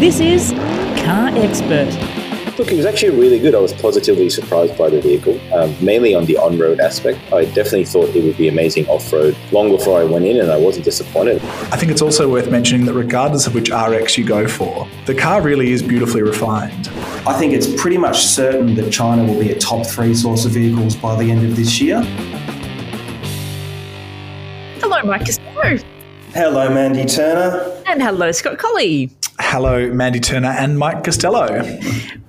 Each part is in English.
This is Car Expert. Look, it was actually really good. I was positively surprised by the vehicle, um, mainly on the on road aspect. I definitely thought it would be amazing off road long before I went in, and I wasn't disappointed. I think it's also worth mentioning that regardless of which RX you go for, the car really is beautifully refined. I think it's pretty much certain that China will be a top three source of vehicles by the end of this year. Hello, Mike Costello. Hello, Mandy Turner. And hello, Scott Collie. Hello, Mandy Turner and Mike Costello.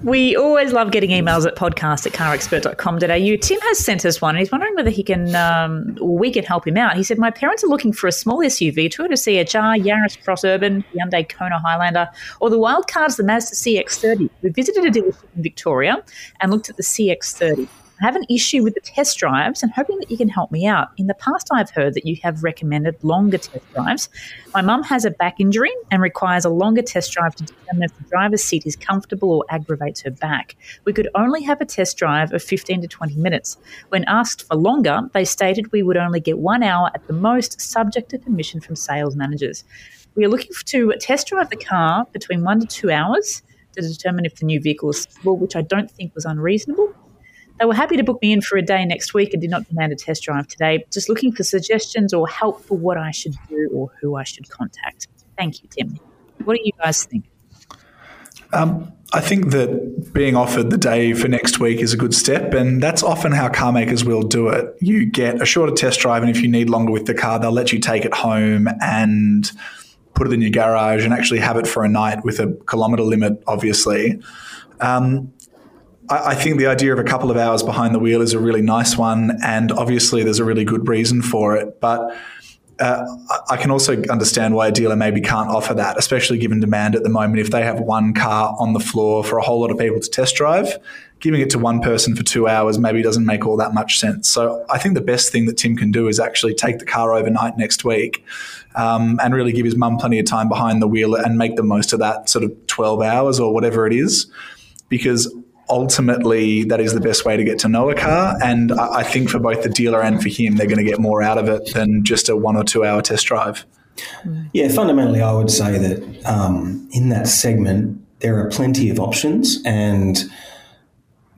We always love getting emails at podcast at carexpert.com.au. Tim has sent us one and he's wondering whether he can, um, we can help him out. He said, My parents are looking for a small SUV, Toyota CHR, Yaris Cross Urban, Hyundai Kona Highlander, or the wild cards, the Mazda CX30. We visited a dealership in Victoria and looked at the CX30. I have an issue with the test drives and hoping that you can help me out. In the past, I've heard that you have recommended longer test drives. My mum has a back injury and requires a longer test drive to determine if the driver's seat is comfortable or aggravates her back. We could only have a test drive of 15 to 20 minutes. When asked for longer, they stated we would only get one hour at the most, subject to permission from sales managers. We are looking to test drive the car between one to two hours to determine if the new vehicle is suitable, which I don't think was unreasonable. They were happy to book me in for a day next week and did not demand a test drive today. Just looking for suggestions or help for what I should do or who I should contact. Thank you, Tim. What do you guys think? Um, I think that being offered the day for next week is a good step, and that's often how car makers will do it. You get a shorter test drive, and if you need longer with the car, they'll let you take it home and put it in your garage and actually have it for a night with a kilometre limit, obviously. Um, I, think the idea of a couple of hours behind the wheel is a really nice one, and obviously there's a really good reason for it. But uh, I can also understand why a dealer maybe can't offer that, especially given demand at the moment. If they have one car on the floor for a whole lot of people to test drive, giving it to one person for two hours maybe doesn't make all that much sense. So I think the best thing that Tim can do is actually take the car overnight next week um, and really give his mum plenty of time behind the wheel and make the most of that sort of 12 hours or whatever it is. Because ultimately that is the best way to get to know a car. And I, think for both the dealer and for him, they're going to get more out of it than just a one or two hour test drive. Yeah, fundamentally, I would say that um, in that segment, there are plenty of options and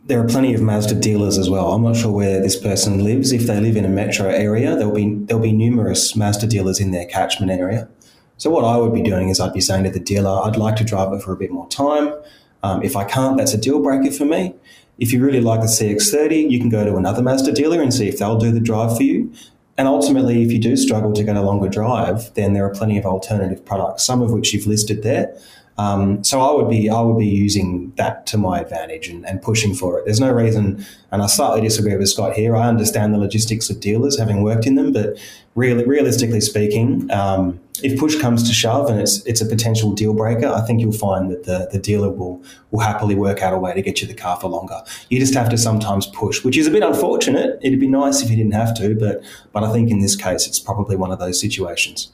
there are plenty of Mazda dealers as well. I'm not sure where this person lives. If they live in a metro area, there'll be there'll be numerous Mazda dealers in their catchment area. So what I would be doing is I'd be saying to the dealer, I'd like to drive it for a bit more time. Um, if I can't, that's a deal breaker for me. If you really like the CX30, you can go to another Mazda dealer and see if they'll do the drive for you. And ultimately, if you do struggle to get a longer drive, then there are plenty of alternative products, some of which you've listed there. Um, so I would be I would be using that to my advantage and, and, pushing for it. There's no reason, and I slightly disagree with Scott here. I understand the logistics of dealers, having worked in them, but really, realistically speaking, um, if push comes to shove and it's it's a potential deal breaker, I think you'll find that the, the dealer will will happily work out a way to get you the car for longer. You just have to sometimes push, which is a bit unfortunate. It'd be nice if you didn't have to, but but I think in this case, it's probably one of those situations.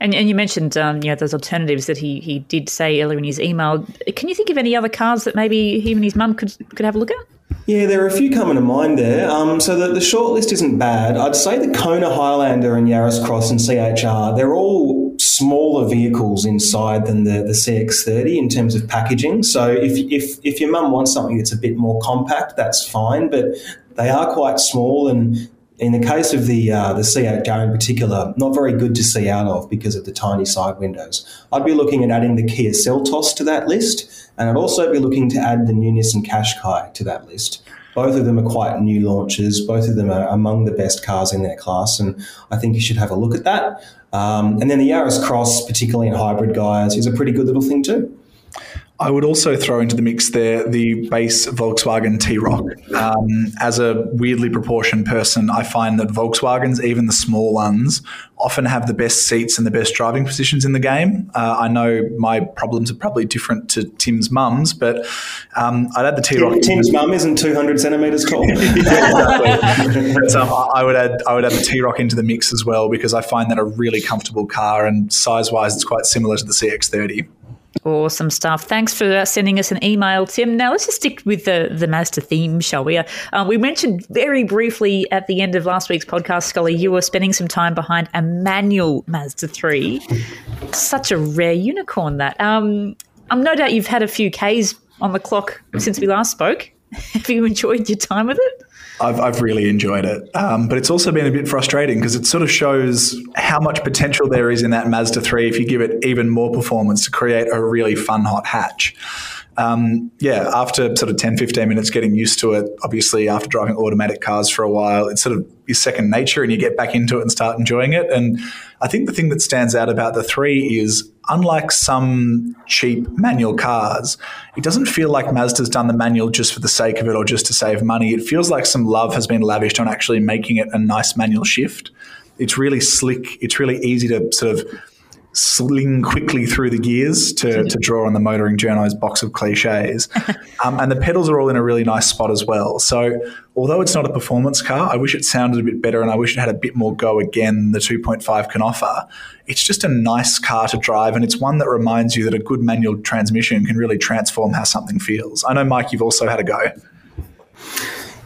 And, and you mentioned um, you know those alternatives that he, he did say earlier in his email. Can you think of any other cars that maybe he and his mum could could have a look at? Yeah, there are a few coming to mind there. Um, so the, the short list isn't bad. I'd say the Kona Highlander and Yaris Cross and CHR, they're all smaller vehicles inside than the, the CX30 in terms of packaging. So if, if, if your mum wants something that's a bit more compact, that's fine, but they are quite small and in the case of the uh, the CHR in particular, not very good to see out of because of the tiny side windows. I'd be looking at adding the Kia Seltos to that list, and I'd also be looking to add the new Nissan Qashqai to that list. Both of them are quite new launches. Both of them are among the best cars in their class, and I think you should have a look at that. Um, and then the Yaris Cross, particularly in hybrid guise, is a pretty good little thing too. I would also throw into the mix there the base Volkswagen T-Roc. Um, as a weirdly proportioned person, I find that Volkswagens, even the small ones, often have the best seats and the best driving positions in the game. Uh, I know my problems are probably different to Tim's mum's, but um, I'd add the T-Roc. Tim's mum isn't 200 centimetres tall. yeah, but, um, I would add I would add the T-Roc into the mix as well because I find that a really comfortable car and size-wise, it's quite similar to the CX-30. Awesome stuff. Thanks for sending us an email, Tim. Now let's just stick with the, the Mazda theme, shall we? Uh, we mentioned very briefly at the end of last week's podcast, Scully, you were spending some time behind a manual Mazda 3. Such a rare unicorn, that. Um, I'm no doubt you've had a few Ks on the clock since we last spoke. Have you enjoyed your time with it? I've, I've really enjoyed it. Um, but it's also been a bit frustrating because it sort of shows how much potential there is in that Mazda 3 if you give it even more performance to create a really fun hot hatch. Um, yeah, after sort of 10, 15 minutes getting used to it, obviously after driving automatic cars for a while, it's sort of your second nature and you get back into it and start enjoying it. And I think the thing that stands out about the 3 is unlike some cheap manual cars, it doesn't feel like Mazda's done the manual just for the sake of it or just to save money. It feels like some love has been lavished on actually making it a nice manual shift. It's really slick. It's really easy to sort of sling quickly through the gears to, to draw on the motoring journo's box of cliches. Um, and the pedals are all in a really nice spot as well. So, although it's not a performance car, I wish it sounded a bit better and I wish it had a bit more go again the 2.5 can offer. It's just a nice car to drive and it's one that reminds you that a good manual transmission can really transform how something feels. I know, Mike, you've also had a go.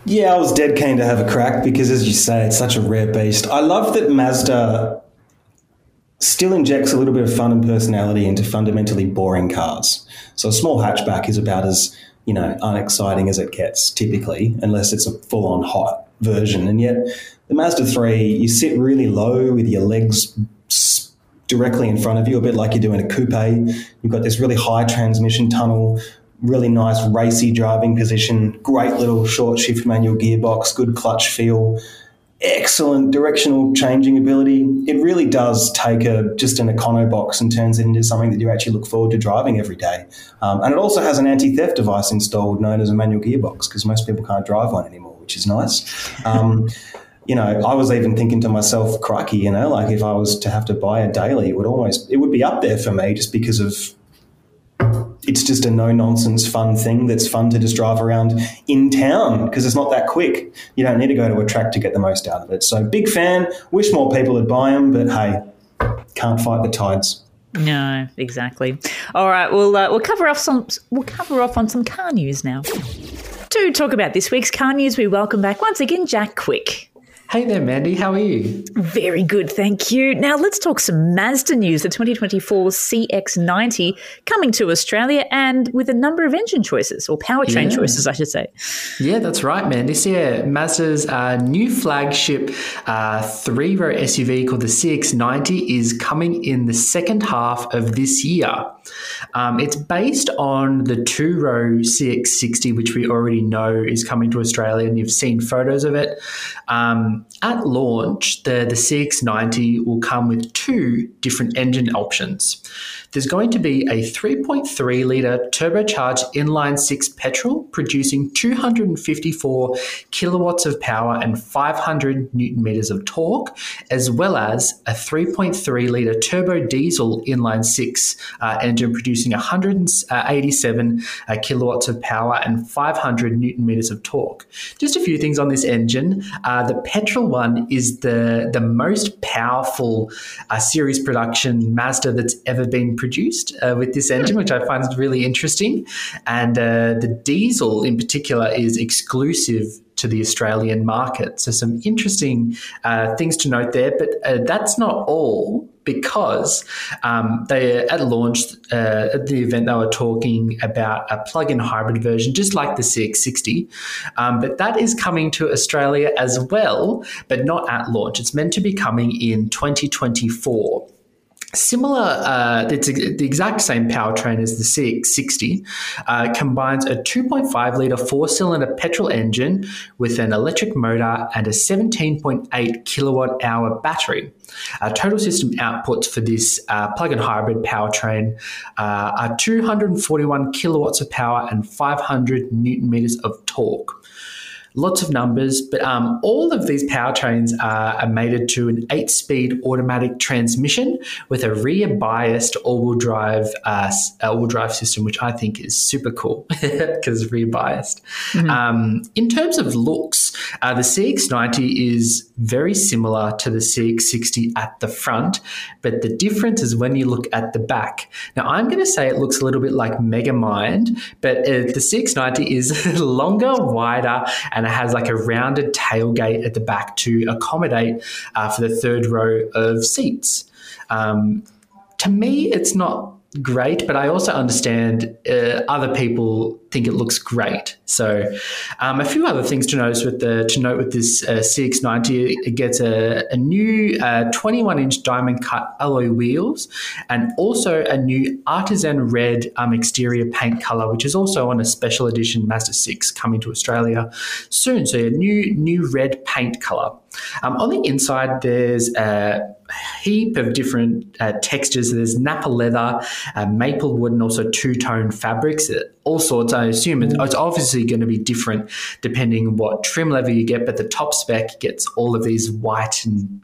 Yeah, I was dead keen to have a crack because, as you say, it's such a rare beast. I love that Mazda still injects a little bit of fun and personality into fundamentally boring cars. So a small hatchback is about as you know unexciting as it gets typically, unless it's a full-on hot version. And yet, the Mazda three, you sit really low with your legs directly in front of you, a bit like you're doing a coupe. You've got this really high transmission tunnel. Really nice racy driving position, great little short shift manual gearbox, good clutch feel, excellent directional changing ability. It really does take a just an econo box and turns it into something that you actually look forward to driving every day. Um, and it also has an anti-theft device installed known as a manual gearbox because most people can't drive one anymore, which is nice. Um, you know, I was even thinking to myself, crikey, you know, like if I was to have to buy a daily, it would almost it would be up there for me just because of it's just a no nonsense fun thing that's fun to just drive around in town because it's not that quick. You don't need to go to a track to get the most out of it. So big fan. Wish more people would buy them, but hey, can't fight the tides. No, exactly. All right, we'll uh, we'll cover off some we'll cover off on some car news now. To talk about this week's car news, we welcome back once again Jack Quick. Hey there, Mandy. How are you? Very good, thank you. Now let's talk some Mazda news. The 2024 CX90 coming to Australia and with a number of engine choices or powertrain yeah. choices, I should say. Yeah, that's right, man. This year, Mazda's uh, new flagship uh, three row SUV called the CX90 is coming in the second half of this year. Um, it's based on the two row CX60, which we already know is coming to Australia, and you've seen photos of it. Um, at launch, the, the CX90 will come with two different engine options. There's going to be a 3.3 litre turbocharged inline six petrol producing 254 kilowatts of power and 500 newton meters of torque, as well as a 3.3 litre turbo diesel inline six uh, engine producing 187 uh, kilowatts of power and 500 newton meters of torque. Just a few things on this engine. Uh, the petrol one is the, the most powerful uh, series production Mazda that's ever been produced uh, with this engine, which I find really interesting. And uh, the diesel in particular is exclusive to the Australian market. So, some interesting uh, things to note there. But uh, that's not all because um, they at launch uh, at the event they were talking about a plug-in hybrid version, just like the CX60, um, but that is coming to Australia as well, but not at launch. It's meant to be coming in 2024. Similar, uh, it's the exact same powertrain as the CX60. Uh, combines a 2.5 litre four cylinder petrol engine with an electric motor and a 17.8 kilowatt hour battery. Total system outputs for this uh, plug in hybrid powertrain uh, are 241 kilowatts of power and 500 newton meters of torque lots of numbers, but um, all of these powertrains are, are mated to an eight speed automatic transmission with a rear biased all wheel drive, uh, all wheel drive system, which I think is super cool because rear biased. Mm-hmm. Um, in terms of looks, uh, the CX90 is very similar to the CX60 at the front, but the difference is when you look at the back. Now, I'm going to say it looks a little bit like Megamind, but uh, the CX90 is longer, wider, and it has like a rounded tailgate at the back to accommodate uh, for the third row of seats. Um, to me, it's not great, but I also understand uh, other people think it looks great. So, um, a few other things to notice with the to note with this uh, CX90, it gets a, a new 21 uh, inch diamond cut alloy wheels, and also a new artisan red um, exterior paint color, which is also on a special edition Mazda 6 coming to Australia soon. So, a new new red paint color. Um, on the inside, there's a heap of different uh, textures. There's Nappa leather, uh, maple wood, and also two tone fabrics. Uh, all sorts. I assume it's, it's obviously going to be different depending what trim level you get, but the top spec gets all of these white and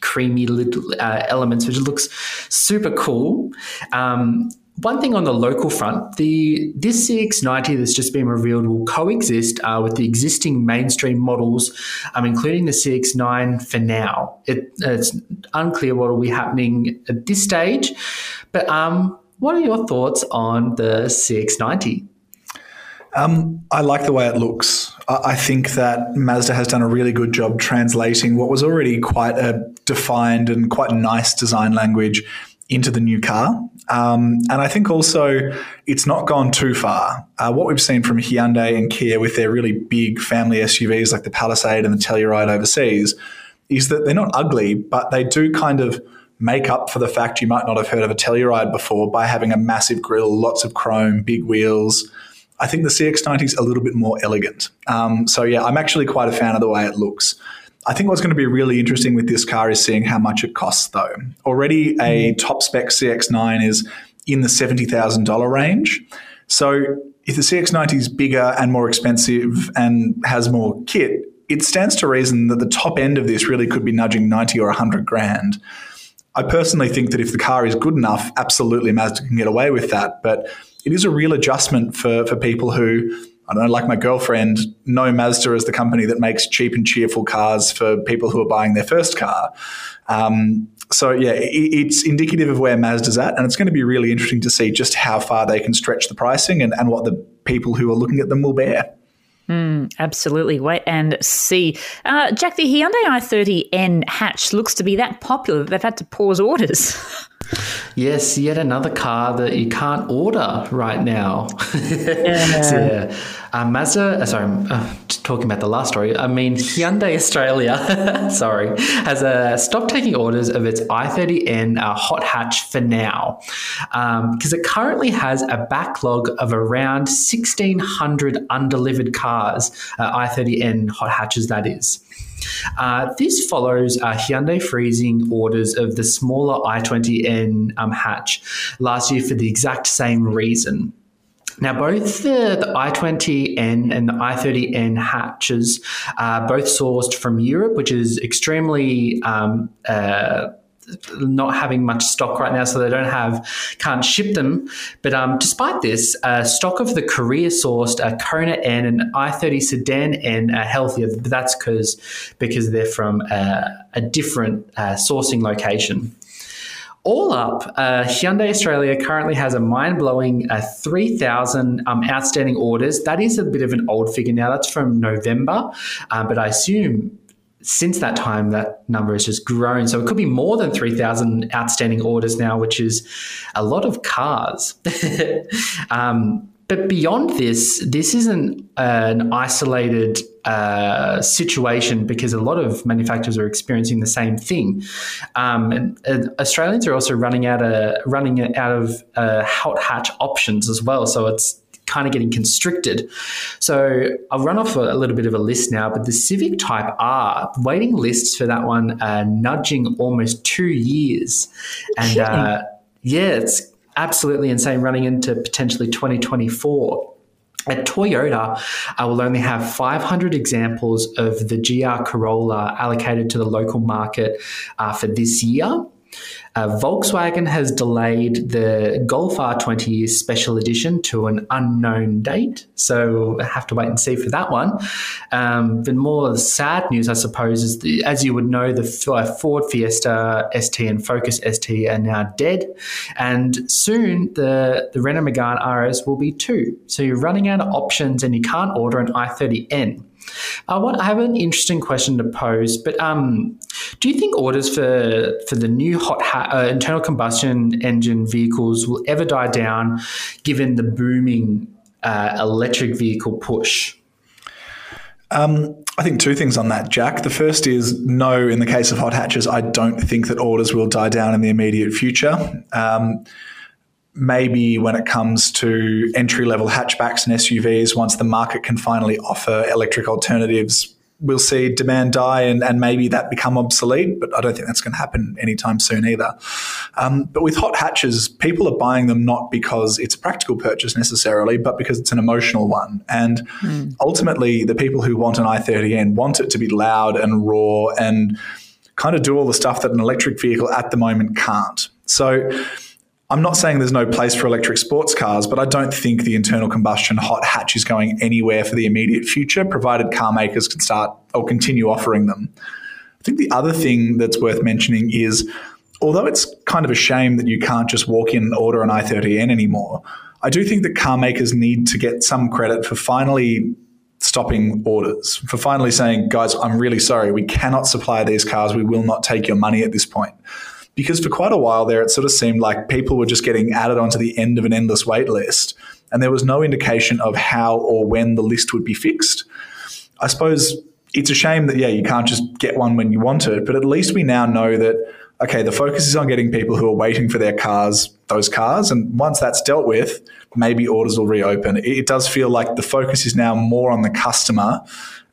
creamy little uh, elements, which looks super cool. Um, one thing on the local front, the this CX90 that's just been revealed will coexist uh, with the existing mainstream models, um, including the CX9 for now. It, it's unclear what will be happening at this stage, but um, what are your thoughts on the CX90? Um, I like the way it looks. I think that Mazda has done a really good job translating what was already quite a defined and quite nice design language into the new car. Um, and I think also it's not gone too far. Uh, what we've seen from Hyundai and Kia with their really big family SUVs like the Palisade and the Telluride overseas is that they're not ugly, but they do kind of make up for the fact you might not have heard of a Telluride before by having a massive grille, lots of chrome, big wheels. I think the CX90 is a little bit more elegant. Um, so yeah, I'm actually quite a fan of the way it looks. I think what's going to be really interesting with this car is seeing how much it costs, though. Already, a mm-hmm. top spec CX9 is in the $70,000 range. So, if the CX90 is bigger and more expensive and has more kit, it stands to reason that the top end of this really could be nudging 90 or 100 grand. I personally think that if the car is good enough, absolutely Mazda can get away with that. But it is a real adjustment for, for people who I don't know, like my girlfriend, know Mazda as the company that makes cheap and cheerful cars for people who are buying their first car. Um, so yeah, it, it's indicative of where Mazda's at, and it's going to be really interesting to see just how far they can stretch the pricing and, and what the people who are looking at them will bear. Mm, absolutely. Wait and see. Uh, Jack, the Hyundai i30N hatch looks to be that popular that they've had to pause orders. Yes, yet another car that you can't order right now. Yeah. so, yeah. Uh, Mazda, uh, sorry, uh, talking about the last story. I mean, Hyundai Australia, sorry, has uh, stopped taking orders of its i30N uh, hot hatch for now because um, it currently has a backlog of around 1,600 undelivered cars, uh, i30N hot hatches, that is. Uh, this follows uh, Hyundai freezing orders of the smaller i20N um, hatch last year for the exact same reason. Now, both the, the i20N and the i30N hatches are both sourced from Europe, which is extremely um, uh, not having much stock right now, so they don't have can't ship them. But um, despite this, uh, stock of the Korea sourced uh, Kona N and i30 Sedan N are healthier. But that's because because they're from uh, a different uh, sourcing location. All up, uh, Hyundai Australia currently has a mind blowing uh, 3,000 um, outstanding orders. That is a bit of an old figure now. That's from November, uh, but I assume since that time, that number has just grown. So it could be more than 3,000 outstanding orders now, which is a lot of cars. um, but beyond this, this isn't an isolated uh, situation because a lot of manufacturers are experiencing the same thing. Um, and, and Australians are also running out of running out of uh, hot hatch options as well. So it's kind of getting constricted. So I'll run off a, a, little bit of a list now, but the Civic Type R, waiting lists for that one uh, nudging almost two years. And uh, yeah, it's absolutely insane running into potentially 2024. At Toyota, I will only have 500 examples of the GR Corolla allocated to the local market uh, for this year. Uh, Volkswagen has delayed the Golf R20 Special Edition to an unknown date, so I have to wait and see for that one. Um, the more sad news, I suppose, is the, as you would know, the Ford Fiesta ST and Focus ST are now dead, and soon the the Renault Megane RS will be too. So you're running out of options, and you can't order an i30N. Uh, what I have an interesting question to pose, but um, Do you think orders for for the new hot ha- uh, internal combustion engine vehicles will ever die down, given the booming uh, electric vehicle push? Um, I think two things on that, Jack. The first is no, in the case of hot hatches, I don't think that orders will die down in the immediate future. Um, maybe when it comes to entry level hatchbacks and SUVs, once the market can finally offer electric alternatives, we'll see demand die and, and maybe that become obsolete, but I don't think that's going to happen anytime soon either. Um, but with hot hatches, people are buying them not because it's a practical purchase necessarily, but because it's an emotional one. And mm. ultimately, the people who want an i30N want it to be loud and raw and kind of do all the stuff that an electric vehicle at the moment can't. So, I'm not saying there's no place for electric sports cars, but I don't think the internal combustion hot hatch is going anywhere for the immediate future, provided car makers can start or continue offering them. I think the other thing that's worth mentioning is although it's kind of a shame that you can't just walk in and order an i30N anymore, I do think that car makers need to get some credit for finally stopping orders, for finally saying, guys, I'm really sorry, we cannot supply these cars, we will not take your money at this point because for quite a while there, it sort of seemed like people were just getting added onto the end of an endless wait list, and there was no indication of how or when the list would be fixed. I suppose it's a shame that, yeah, you can't just get one when you want it, but at least we now know that, okay, the focus is on getting people who are waiting for their cars, those cars. And once that's dealt with, maybe orders will reopen. It does feel like the focus is now more on the customer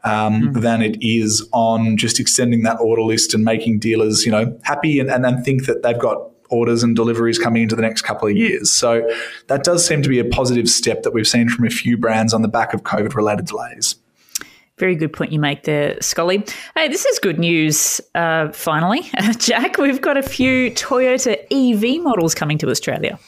um, mm-hmm. than it is on just extending that order list and making dealers, you know, happy and, and, and think that they've got orders and deliveries coming into the next couple of years. So that does seem to be a positive step that we've seen from a few brands on the back of COVID related delays. Very good point you make there, Scully. Hey, this is good news. Uh, finally, Jack, we've got a few Toyota EV models coming to Australia.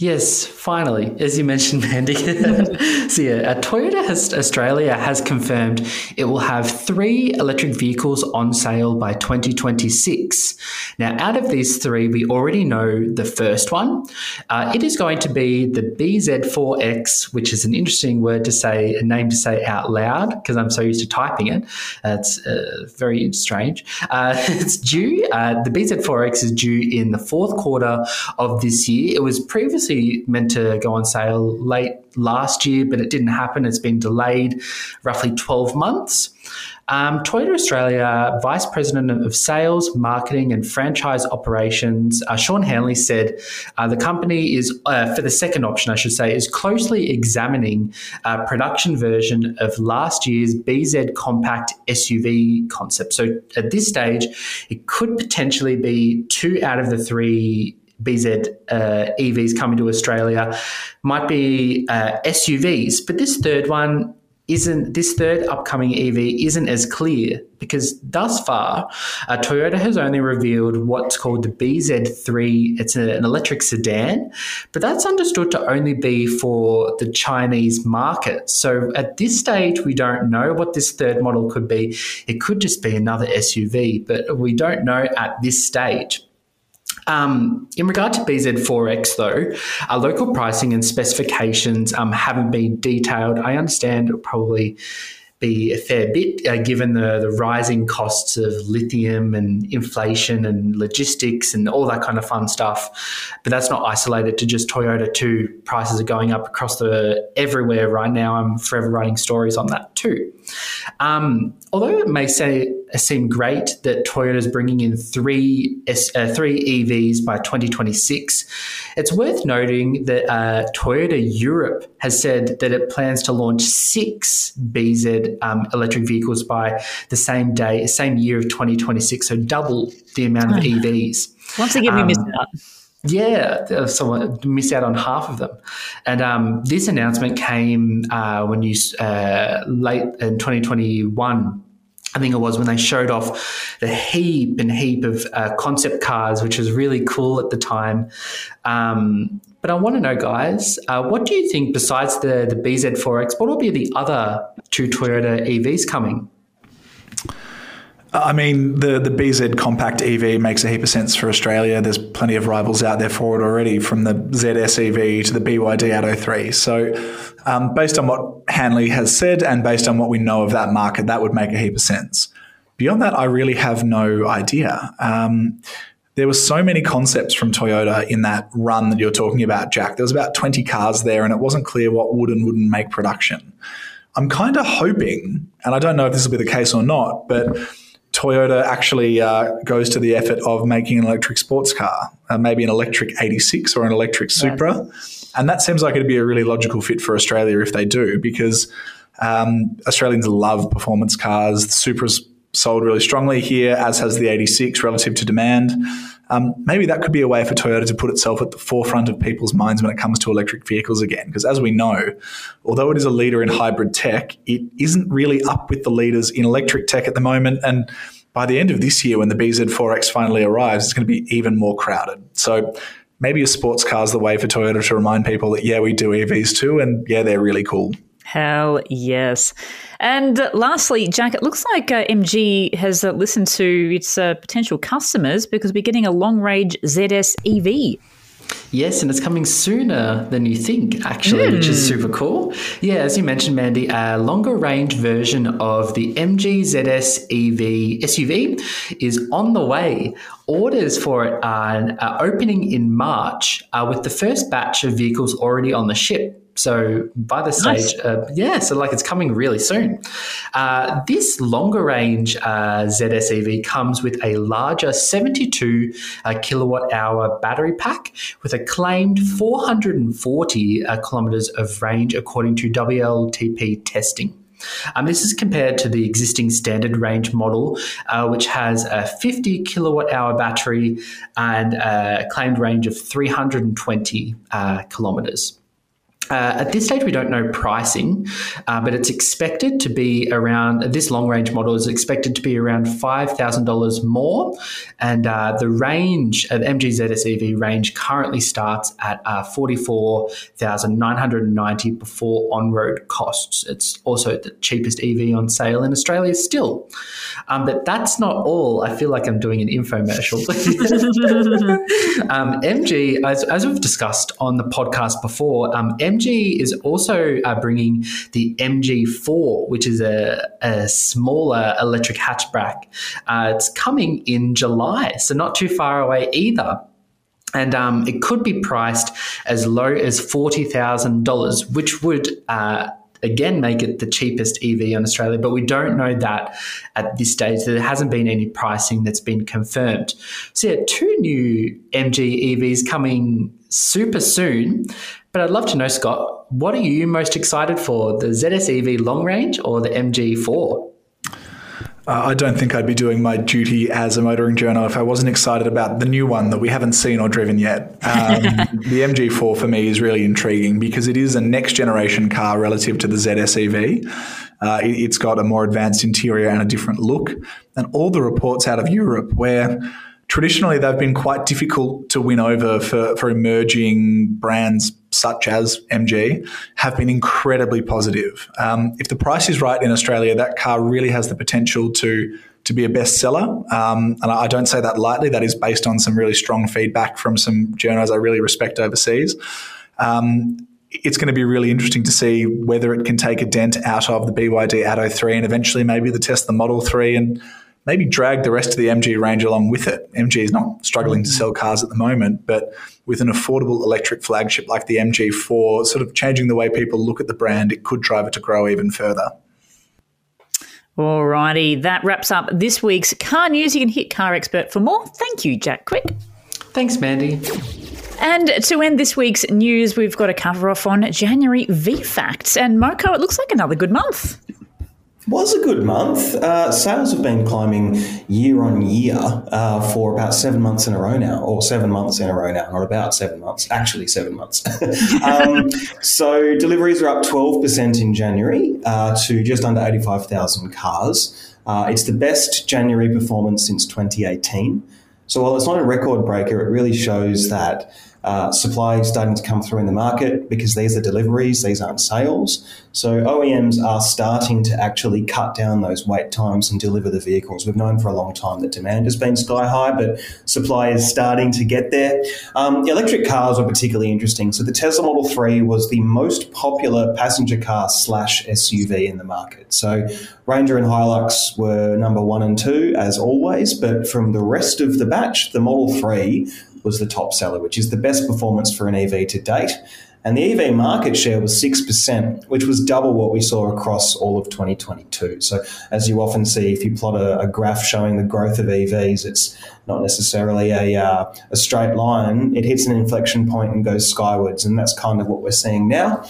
Yes, finally, as you mentioned, Mandy. so yeah, Toyota has, Australia has confirmed it will have three electric vehicles on sale by 2026. Now, out of these three, we already know the first one. Uh, it is going to be the BZ4X, which is an interesting word to say, a name to say out loud because I'm so used to typing it. Uh, it's uh, very strange. Uh, it's due. Uh, the BZ4X is due in the fourth quarter of this year. It was previously meant to go on sale late last year, but it didn't happen. It's been delayed roughly 12 months. Um, Toyota Australia Vice President of Sales, Marketing, and Franchise Operations, uh, Sean Hanley said uh, the company is, uh, for the second option, I should say, is closely examining a production version of last year's BZ compact SUV concept. So at this stage, it could potentially be two out of the three BZ uh, EVs coming to Australia. Might be uh, SUVs, but this third one isn't this third upcoming EV isn't as clear because thus far uh, Toyota has only revealed what's called the BZ3 it's a, an electric sedan but that's understood to only be for the Chinese market. So at this stage we don't know what this third model could be. It could just be another SUV but we don't know at this stage um, in regard to BZ4X, though, our local pricing and specifications um, haven't been detailed. I understand it'll probably be a fair bit uh, given the, the rising costs of lithium and inflation and logistics and all that kind of fun stuff. But that's not isolated to just Toyota too. Prices are going up across the everywhere right now. I'm forever writing stories on that too. Um, although it may say seem great that Toyota is bringing in three uh, three EVs by 2026, it's worth noting that uh, Toyota Europe has said that it plans to launch six BZ um, electric vehicles by the same day, same year of 2026, so double the amount of. EVs. Once again, we um, missed out. Yeah, someone miss out on half of them, and um, this announcement came uh, when you uh, late in 2021. I think it was when they showed off the heap and heap of uh, concept cars, which was really cool at the time. Um, but I want to know, guys, uh, what do you think besides the the BZ4X? What will be the other two Toyota EVs coming? I mean, the the BZ compact EV makes a heap of sense for Australia. There's plenty of rivals out there for it already, from the ZS EV to the BYD Atto 3. So, um, based on what Hanley has said and based on what we know of that market, that would make a heap of sense. beyond that, I really have no idea. Um, there were so many concepts from Toyota in that run that you're talking about, Jack. There was about 20 cars there, and it wasn't clear what would and wouldn't make production. I'm kind of hoping, and I don't know if this will be the case or not, but Toyota actually uh, goes to the effort of making an electric sports car, uh, maybe an electric 86 or an electric Supra. Yes. And that seems like it'd be a really logical fit for Australia if they do, because um, Australians love performance cars. The Supra's sold really strongly here, as has the 86 relative to demand. Um, maybe that could be a way for Toyota to put itself at the forefront of people's minds when it comes to electric vehicles again. Because as we know, although it is a leader in hybrid tech, it isn't really up with the leaders in electric tech at the moment. And by the end of this year, when the BZ4X finally arrives, it's going to be even more crowded. So maybe a sports car is the way for Toyota to remind people that, yeah, we do EVs too. And yeah, they're really cool. Hell yes. And lastly, Jack, it looks like uh, MG has uh, listened to its uh, potential customers because we're getting a long range ZS EV. Yes, and it's coming sooner than you think, actually, mm. which is hmm. super cool. Yeah, as you mentioned, Mandy, a longer range version of the MG ZS EV SUV is on the way. Orders for it are, are opening in March, uh, with the first batch of vehicles already on the ship. So by the stage, nice. uh, yeah, so like it's coming really soon. Uh, this longer range uh, ZSEV comes with a larger 72 uh, kilowatt hour battery pack with a claimed 440 uh, kilometers of range according to WLTP testing. Um, this is compared to the existing standard range model, uh, which has a 50 kilowatt hour battery and a claimed range of 320 uh, kilometers. Uh, at this stage, we don't know pricing, uh, but it's expected to be around this long range model is expected to be around $5,000 more. And uh, the range of MG ZS EV range currently starts at uh, 44,990 before on road costs. It's also the cheapest EV on sale in Australia still. Um, but that's not all. I feel like I'm doing an infomercial. um, MG, as, as, we've discussed on the podcast before, um, MG MG is also uh, bringing the MG4, which is a, a smaller electric hatchback. Uh, it's coming in July, so not too far away either. And um, it could be priced as low as $40,000, which would uh, again make it the cheapest EV in Australia, but we don't know that at this stage. There hasn't been any pricing that's been confirmed. So, yeah, two new MG EVs coming super soon. But I'd love to know, Scott, what are you most excited for, the ZS EV long range or the MG4? Uh, I don't think I'd be doing my duty as a motoring journal if I wasn't excited about the new one that we haven't seen or driven yet. Um, the MG4 for me is really intriguing because it is a next generation car relative to the ZS EV. Uh, it, it's got a more advanced interior and a different look. And all the reports out of Europe where traditionally they've been quite difficult to win over for, for emerging brands such as MG have been incredibly positive. Um, if the price is right in Australia, that car really has the potential to to be a bestseller. Um, and I don't say that lightly. That is based on some really strong feedback from some journals I really respect overseas. Um, it's going to be really interesting to see whether it can take a dent out of the BYD Atto 3 and eventually maybe the Tesla Model 3 and maybe drag the rest of the MG range along with it. MG is not struggling to mm. sell cars at the moment, but with an affordable electric flagship like the MG4, sort of changing the way people look at the brand, it could drive it to grow even further. Alrighty, that wraps up this week's car news. You can hit Car Expert for more. Thank you, Jack Quick. Thanks, Mandy. And to end this week's news, we've got a cover off on January VFACTS. And Moko, it looks like another good month was a good month. Uh, sales have been climbing year on year uh, for about seven months in a row now, or seven months in a row now, not about seven months, actually seven months. um, so deliveries are up 12% in January uh, to just under 85,000 cars. Uh, it's the best January performance since 2018. So while it's not a record breaker, it really shows that uh, supply starting to come through in the market because these are deliveries, these aren't sales. So OEMs are starting to actually cut down those wait times and deliver the vehicles. We've known for a long time that demand has been sky high, but supply is starting to get there. Um, electric cars were particularly interesting. So the Tesla Model 3 was the most popular passenger car slash SUV in the market. So Ranger and Hilux were number one and two, as always, but from the rest of the batch, the Model 3 was the top seller, which is the best performance for an EV to date. And the EV market share was 6%, which was double what we saw across all of 2022. So, as you often see, if you plot a, a graph showing the growth of EVs, it's not necessarily a, uh, a straight line. It hits an inflection point and goes skywards. And that's kind of what we're seeing now.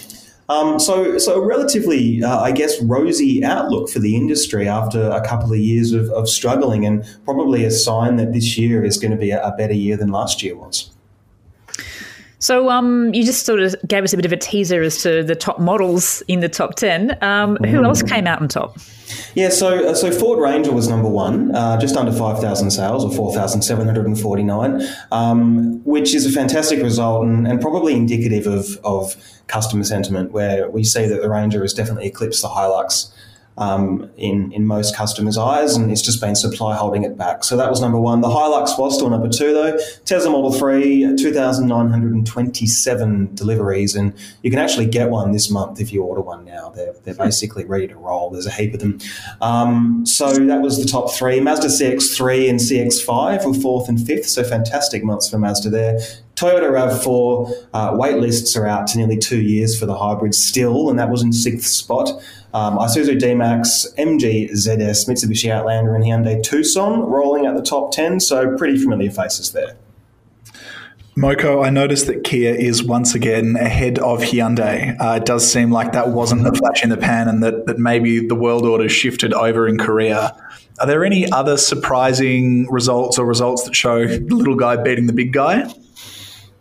Um, so, so a relatively, uh, I guess, rosy outlook for the industry after a couple of years of, of struggling, and probably a sign that this year is going to be a, a better year than last year was. So, um, you just sort of gave us a bit of a teaser as to the top models in the top ten. Um, who mm. else came out on top? Yeah, so uh, so Ford Ranger was number one, uh, just under five thousand sales, or four thousand seven hundred and forty nine, um, which is a fantastic result and, and probably indicative of of customer sentiment, where we see that the Ranger has definitely eclipsed the Hilux um, in in most customers' eyes, and it's just been supply holding it back. So that was number one. The Hilux was still number two, though. Tesla Model Three, two thousand nine hundred and twenty-seven deliveries, and you can actually get one this month if you order one now. They're they're basically ready to roll. There's a heap of them. Um, so that was the top three. Mazda CX-3 and CX-5 were fourth and fifth. So fantastic months for Mazda there. Toyota RAV4 uh, wait lists are out to nearly two years for the hybrid still, and that was in sixth spot. Um, Isuzu D-Max, MG ZS, Mitsubishi Outlander, and Hyundai Tucson rolling at the top 10. So pretty familiar faces there. Moko, I noticed that Kia is once again ahead of Hyundai. Uh, it does seem like that wasn't a flash in the pan and that, that maybe the world order shifted over in Korea. Are there any other surprising results or results that show the little guy beating the big guy?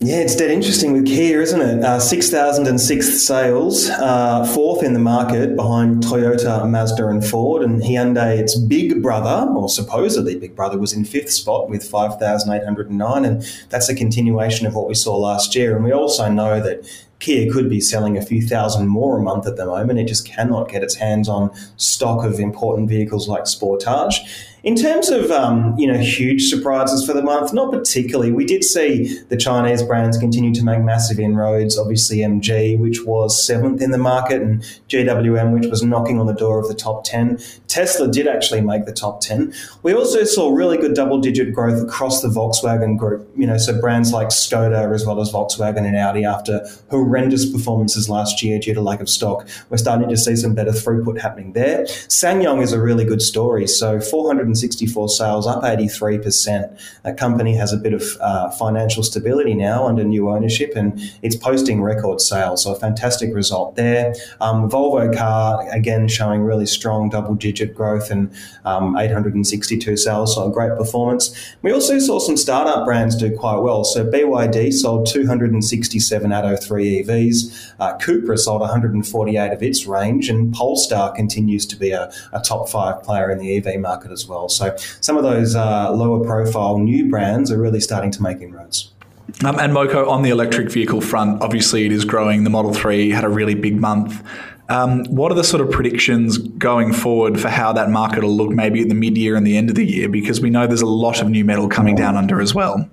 Yeah, it's dead interesting with Kia, isn't it? Uh, 6,006th sales, uh, fourth in the market behind Toyota, Mazda, and Ford. And Hyundai, its big brother, or supposedly big brother, was in fifth spot with 5,809. And that's a continuation of what we saw last year. And we also know that Kia could be selling a few thousand more a month at the moment. It just cannot get its hands on stock of important vehicles like Sportage. In terms of um, you know huge surprises for the month, not particularly. We did see the Chinese brands continue to make massive inroads. Obviously, MG, which was seventh in the market, and GWM, which was knocking on the door of the top ten. Tesla did actually make the top ten. We also saw really good double-digit growth across the Volkswagen group. You know, so brands like Skoda as well as Volkswagen and Audi, after horrendous performances last year due to lack of stock, we're starting to see some better throughput happening there. SsangYong is a really good story. So 464 sales, up 83%. That company has a bit of uh, financial stability now under new ownership and it's posting record sales. So a fantastic result there. Um, Volvo car, again, showing really strong double digit growth and um, 862 sales. So a great performance. We also saw some startup brands do quite well. So BYD sold 267 Atto 3 EVs. Uh, Cupra sold 148 of its range and Polestar continues to be a, a top five player in the EV market as well. So some of those uh, lower profile new brands are really starting to make inroads. Um, and Moko, on the electric vehicle front, obviously it is growing. The Model 3 had a really big month. Um, what are the sort of predictions going forward for how that market will look maybe at the mid year and the end of the year? Because we know there's a lot of new metal coming down under as well.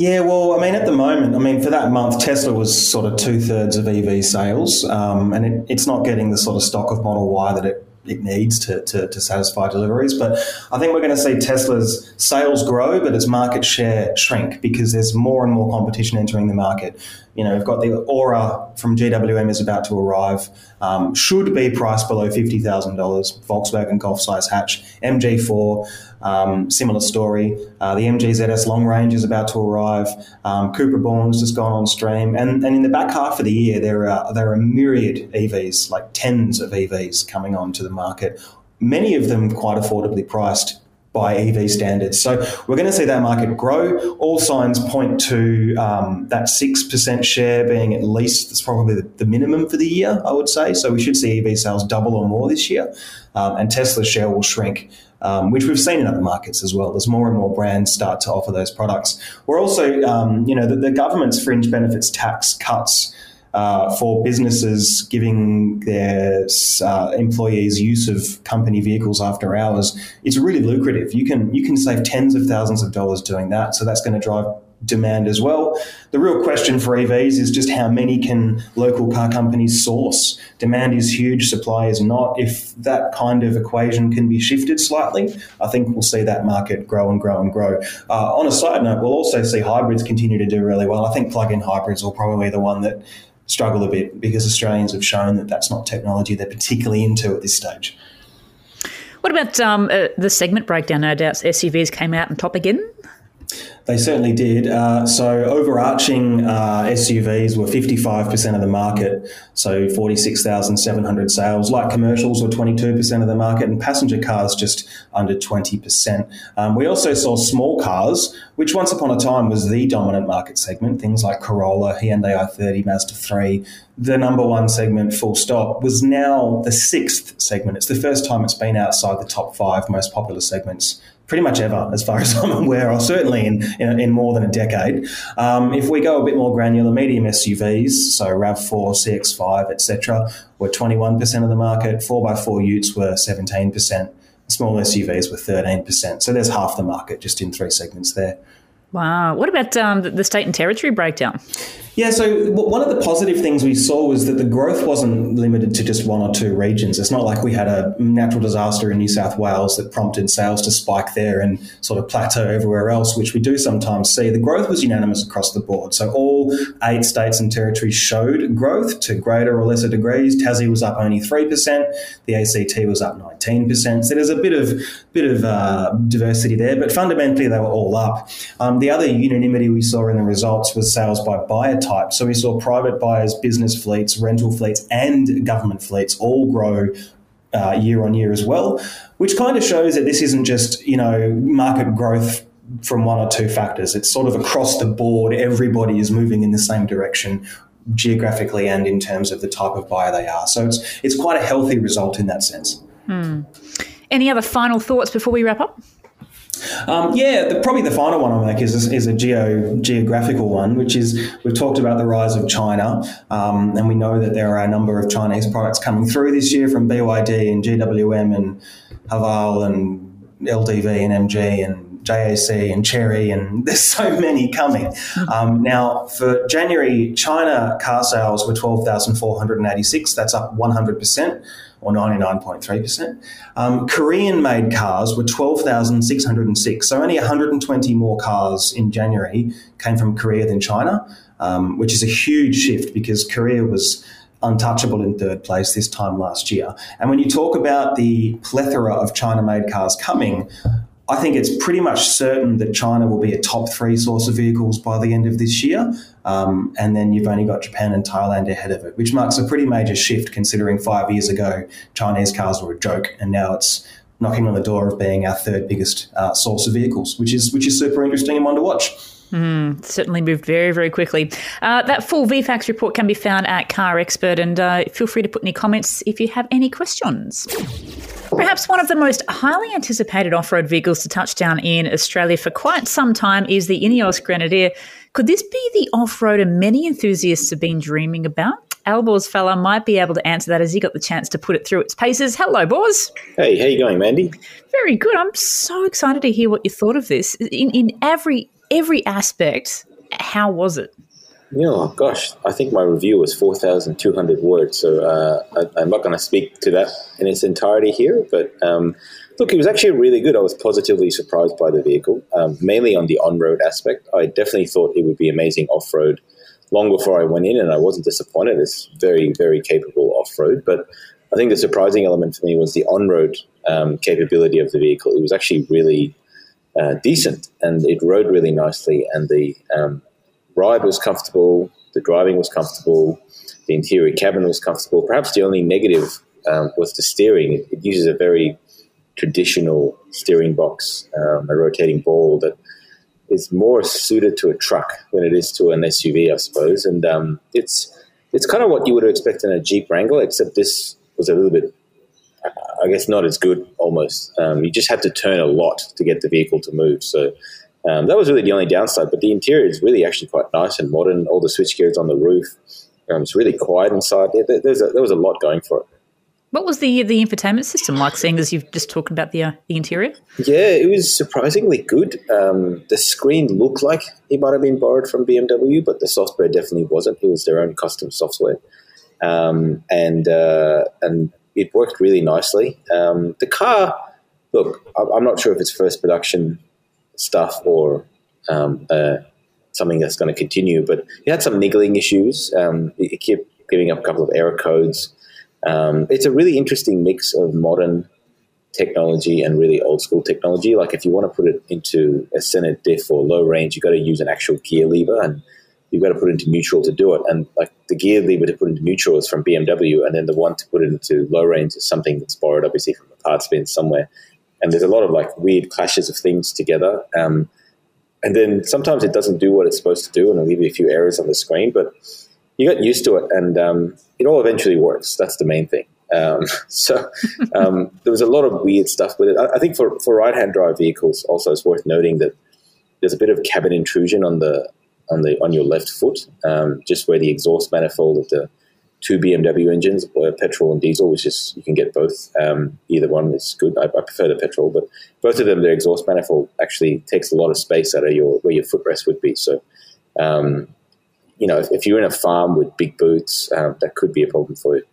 Yeah, well, I mean, at the moment, I mean, for that month, Tesla was sort of two thirds of EV sales, um, and it, it's not getting the sort of stock of Model Y that it it needs to, to, to, satisfy deliveries. But I think we're going to see Tesla's sales grow, but its market share shrink because there's more and more competition entering the market. You know, we've got the Ora from GWM is about to arrive, um, should be priced below $50,000. Volkswagen Golf size hatch, MG4. Um, similar story. Uh, the MG ZS long range is about to arrive. Um, Cupra Born's just gone on stream, and and in the back half of the year, there are there are myriad EVs, like tens of EVs, coming onto the market. Many of them quite affordably priced by EV standards. So we're going to see that market grow. All signs point to um, that 6% share being at least, that's probably the, the, minimum for the year, I would say. So we should see EV sales double or more this year. Um, and Tesla's share will shrink. Um, which we've seen in other markets as well. There's more and more brands start to offer those products. We're also, um, you know, the, the government's fringe benefits tax cuts uh, for businesses giving their uh, employees use of company vehicles after hours, it's really lucrative. You can you can save tens of thousands of dollars doing that. So that's going to drive demand as well. The real question for EVs is just how many can local car companies source? Demand is huge, supply is not. If that kind of equation can be shifted slightly, I think we'll see that market grow and grow and grow. Uh, on a side note, we'll also see hybrids continue to do really well. I think plug-in hybrids will probably the one that struggle a bit because Australians have shown that that's not technology they're particularly into at this stage. What about um, uh, the segment breakdown? No doubt SUVs came out and top again. They certainly did. Uh, so, overarching uh, SUVs were 55% of the market, so 46,700 sales. Light commercials were 22% of the market, and passenger cars just under 20%. Um, we also saw small cars, which once upon a time was the dominant market segment, things like Corolla, Hyundai i30, Mazda 3, the number one segment, full stop, was now the sixth segment. It's the first time it's been outside the top five most popular segments pretty much ever, as far as I'm aware, or certainly in, in, in more than a decade. Um, if we go a bit more granular, medium SUVs, so RAV4, CX5, etc., were 21% of the market. 4x4 utes were 17%. Small SUVs were 13%. So there's half the market just in three segments there. Wow. What about um, the state and territory breakdown? Yeah, so one of the positive things we saw was that the growth wasn't limited to just one or two regions. It's not like we had a natural disaster in New South Wales that prompted sales to spike there and sort of plateau everywhere else, which we do sometimes see. The growth was unanimous across the board. So all eight states and territories showed growth to greater or lesser degrees. Tassie was up only 3%, the ACT was up 19%. So there's a bit of bit of uh, diversity there, but fundamentally they were all up. Um, the other unanimity we saw in the results was sales by buyer type So we saw private buyers, business fleets, rental fleets, and government fleets all grow uh, year on year as well, which kind of shows that this isn't just you know market growth from one or two factors. It's sort of across the board. Everybody is moving in the same direction geographically and in terms of the type of buyer they are. So it's it's quite a healthy result in that sense. Hmm. Any other final thoughts before we wrap up? Um, yeah, the, probably the final one I'll make is, is a geo geographical one, which is we've talked about the rise of China, um, and we know that there are a number of Chinese products coming through this year from BYD and GWM and Haval and LDV and MG and JAC and Chery, and there's so many coming. Um, now, for January, China car sales were 12,486. That's up 100% or 99.3%. Um, Korean made cars were 12,606. So only 120 more cars in January came from Korea than China, um, which is a huge shift because Korea was untouchable in third place this time last year. And when you talk about the plethora of China made cars coming, I think it's pretty much certain that China will be a top three source of vehicles by the end of this year. Um, and then you've only got Japan and Thailand ahead of it, which marks a pretty major shift considering five years ago Chinese cars were a joke, and now it's knocking on the door of being our third biggest uh, source of vehicles, which is which is super interesting and one to watch. Mm, certainly moved very, very quickly. Uh, that full VFACTS report can be found at Car Expert, and uh, feel free to put any comments if you have any questions. Perhaps one of the most highly anticipated off road vehicles to touch down in Australia for quite some time is the Ineos Grenadier. Could this be the off roader many enthusiasts have been dreaming about? Alborz Fallah might be able to answer that as he got the chance to put it through its paces. Hello, Bors. Hey, how you going, Mandy? Very good. I'm so excited to hear what you thought of this. In in every every aspect, how was it? Yeah, gosh, I think my review was 4,200 words, so uh, I, am not going to speak to that in its entirety here. But um, look, it was actually really good. I was positively surprised by the vehicle, um, mainly on the on road aspect. I definitely thought it would be amazing off road long before I went in, and I wasn't disappointed. It's very, very capable off road. But I think the surprising element for me was the on road um, capability of the vehicle. It was actually really uh, decent, and it rode really nicely, and the um, ride was comfortable, the driving was comfortable, the interior cabin was comfortable. Perhaps the only negative um, was the steering. It, it, uses a very traditional steering box, um, a rotating ball that is more suited to a truck than it is to an SUV, I suppose. And um, it's it's kind of what you would expect in a Jeep Wrangler, except this was a little bit, I guess, not as good almost. Um, you just had to turn a lot to get the vehicle to move. So um, that was really the only downside. But the interior is really actually quite nice and modern. All the switchgear is on the roof. Um, it's really quiet inside. There, there's a, there was a lot going for it. What was the the infotainment system like? Seeing as you've just talked about the uh, the interior. Yeah, it was surprisingly good. Um, the screen looked like it might have been borrowed from BMW, but the software definitely wasn't. It was their own custom software, um, and uh, and it worked really nicely. Um, the car, look, I'm not sure if it's first production stuff or um, uh, something that's going to continue, but it had some niggling issues. Um, it kept giving up a couple of error codes. Um, it's a really interesting mix of modern technology and really old school technology. Like if you want to put it into a centered diff or low range, you've got to use an actual gear lever and you've got to put it into neutral to do it. And like the gear lever to put into neutral is from BMW, and then the one to put it into low range is something that's borrowed obviously from a parts bin somewhere. And there's a lot of like weird clashes of things together. Um, and then sometimes it doesn't do what it's supposed to do, and it'll leave you a few errors on the screen. But you get used to it, and um, it all eventually works. That's the main thing. Um, so um, there was a lot of weird stuff with it. I, I think for, for right hand drive vehicles, also it's worth noting that there's a bit of cabin intrusion on the on the on your left foot, um, just where the exhaust manifold of the two BMW engines, petrol and diesel, which is you can get both. Um, either one is good. I, I, prefer the petrol, but both of them, their exhaust manifold actually takes a lot of space out of your where your footrest would be. So um, you know, if, if, you're in a farm with big boots, um, that could be a problem for you.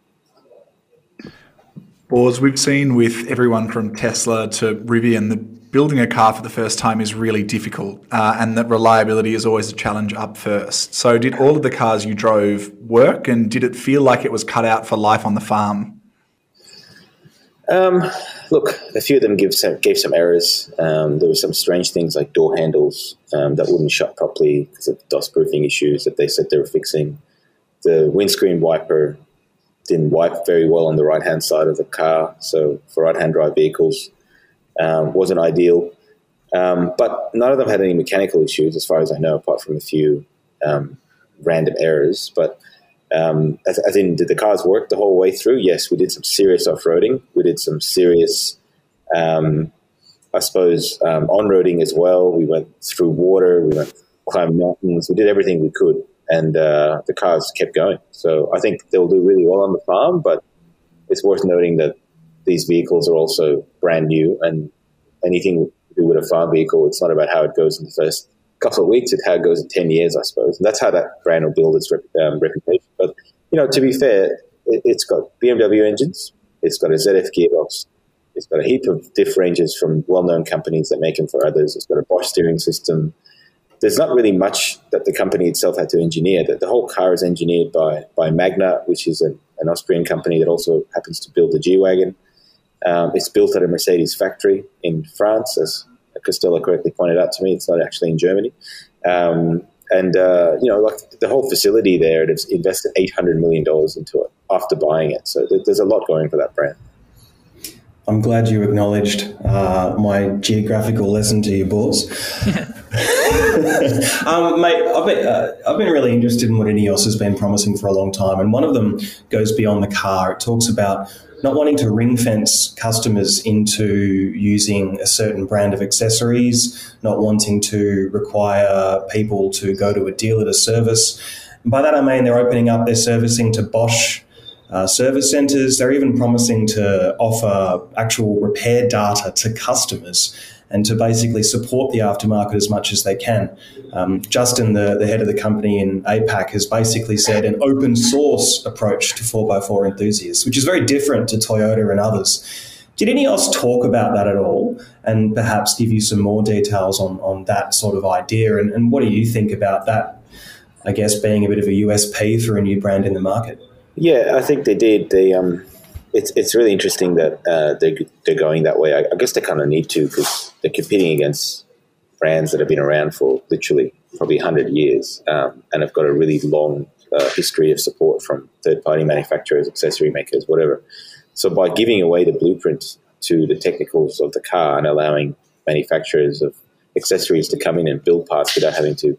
Boars, we've seen with everyone from Tesla to Rivian, the building a car for the first time is really difficult, uh, and that reliability is always a challenge up first. So, did all of the cars you drove work, and did it feel like it was cut out for life on the farm? Um, look, a few of them give some, gave some errors. Um, there were some strange things like door handles um, that wouldn't shut properly because of dust proofing issues that they said they were fixing. The windscreen wiper didn't wipe very well on the right hand side of the car, so for right hand drive vehicles, um, wasn't ideal. Um, but none of them had any mechanical issues, as far as I know, apart from a few um, random errors. But um, as, as, in, did the cars work the whole way through? Yes, we did some serious off roading. We did some serious, um, I suppose, um, on roading as well. We went through water, we went climbed mountains, we did everything we could, and uh, the cars kept going. So I think they'll do really well on the farm, but it's worth noting that these vehicles are also brand new, and anything to do with a farm vehicle, it's not about how it goes in the first couple of weeks, it's how it goes in 10 years, I suppose. And that's how that brand will build its um, reputation. But, you know, to be fair, it, has got BMW engines, it's got a ZF gearbox, it's got a heap of diff ranges from well known companies that make them for others, it's got a Bosch steering system. There's not really much that the company itself had to engineer. The, the whole car is engineered by, by Magna, which is an, an Austrian company that also happens to build the G Wagon. Um, it's built at a Mercedes factory in France, as Costello correctly pointed out to me. It's not actually in Germany. Um, and, uh, you know, like the whole facility there, it's invested $800 million into it after buying it. So there's a lot going for that brand. I'm glad you acknowledged uh, my geographical lesson to you, boss. um, mate, I've been, uh, I've been really interested in what Ineos has been promising for a long time, and one of them goes beyond the car. It talks about not wanting to ring fence customers into using a certain brand of accessories, not wanting to require people to go to a dealer to service. And by that I mean they're opening up their servicing to Bosch uh, service centers. They're even promising to offer actual repair data to customers and to basically support the aftermarket as much as they can. Um, Justin, the, the head of the company in APAC, has basically said an open source approach to 4x4 enthusiasts, which is very different to Toyota and others. Did any Ineos talk about that at all and perhaps give you some more details on, on that sort of idea? And, and what do you think about that, I guess, being a bit of a USP for a new brand in the market? Yeah, I think they did. They um, it's it's really interesting that uh, they they're going that way. I, I guess they kind of need to because they're competing against brands that have been around for literally probably hundred years um, and have got a really long uh, history of support from third party manufacturers, accessory makers, whatever. So by giving away the blueprint to the technicals of the car and allowing manufacturers of accessories to come in and build parts without having to,